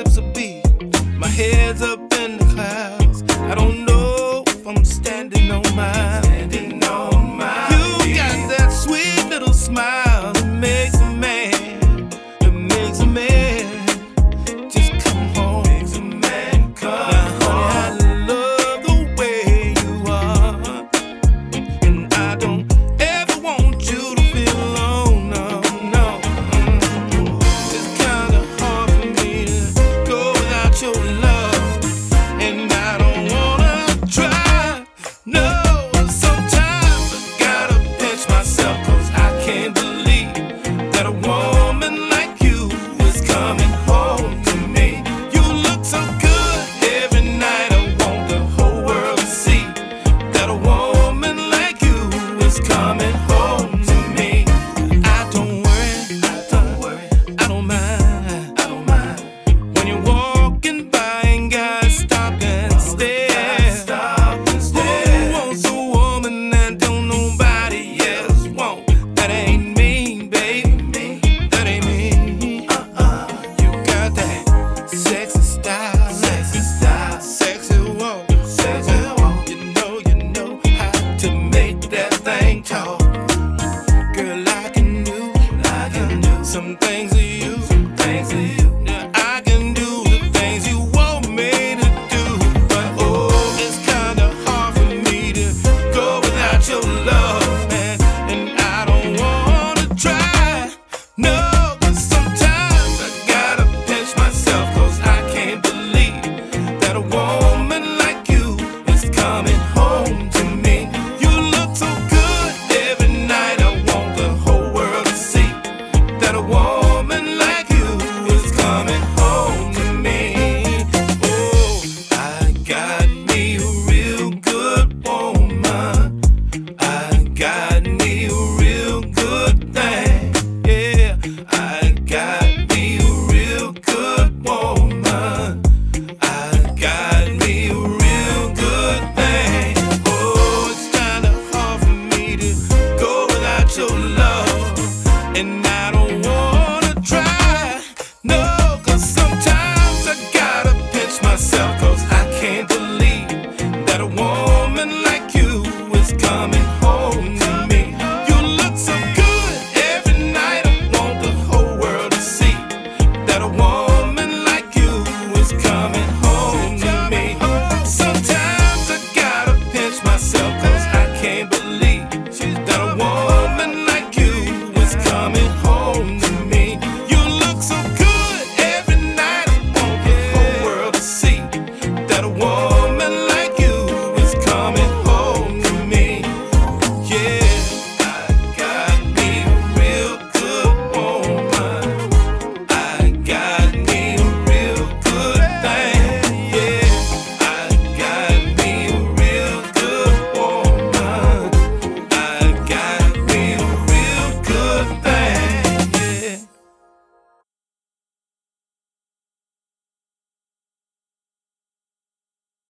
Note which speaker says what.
Speaker 1: skips a beat. My head's up